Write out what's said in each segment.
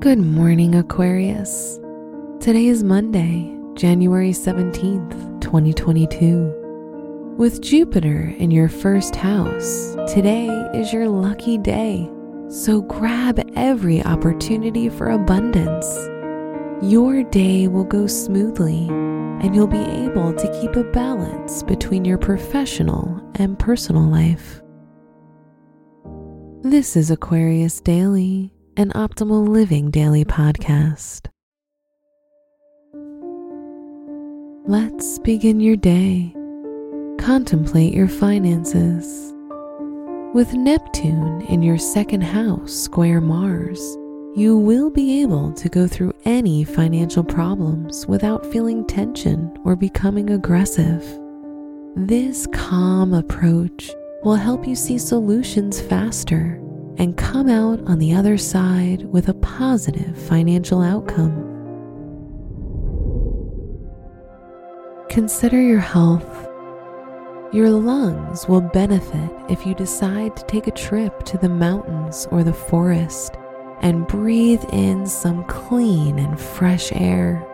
Good morning, Aquarius. Today is Monday, January 17th, 2022. With Jupiter in your first house, today is your lucky day, so grab every opportunity for abundance. Your day will go smoothly, and you'll be able to keep a balance between your professional and personal life. This is Aquarius Daily an Optimal Living Daily podcast. Let's begin your day. Contemplate your finances. With Neptune in your second house, square Mars, you will be able to go through any financial problems without feeling tension or becoming aggressive. This calm approach will help you see solutions faster and come out on the other side with a positive financial outcome. Consider your health. Your lungs will benefit if you decide to take a trip to the mountains or the forest and breathe in some clean and fresh air.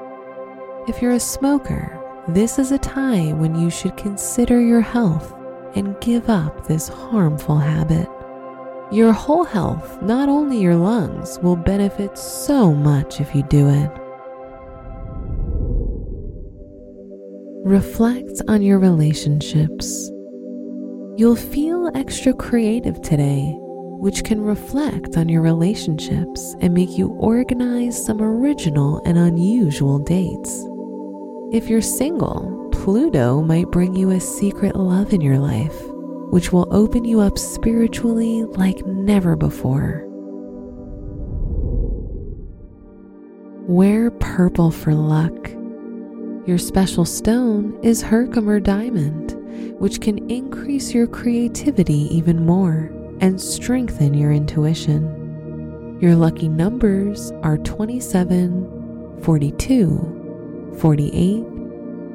If you're a smoker, this is a time when you should consider your health and give up this harmful habit. Your whole health, not only your lungs, will benefit so much if you do it. Reflect on your relationships. You'll feel extra creative today, which can reflect on your relationships and make you organize some original and unusual dates. If you're single, Pluto might bring you a secret love in your life which will open you up spiritually like never before. Wear purple for luck. Your special stone is Herkimer diamond, which can increase your creativity even more and strengthen your intuition. Your lucky numbers are 27, 42, 48,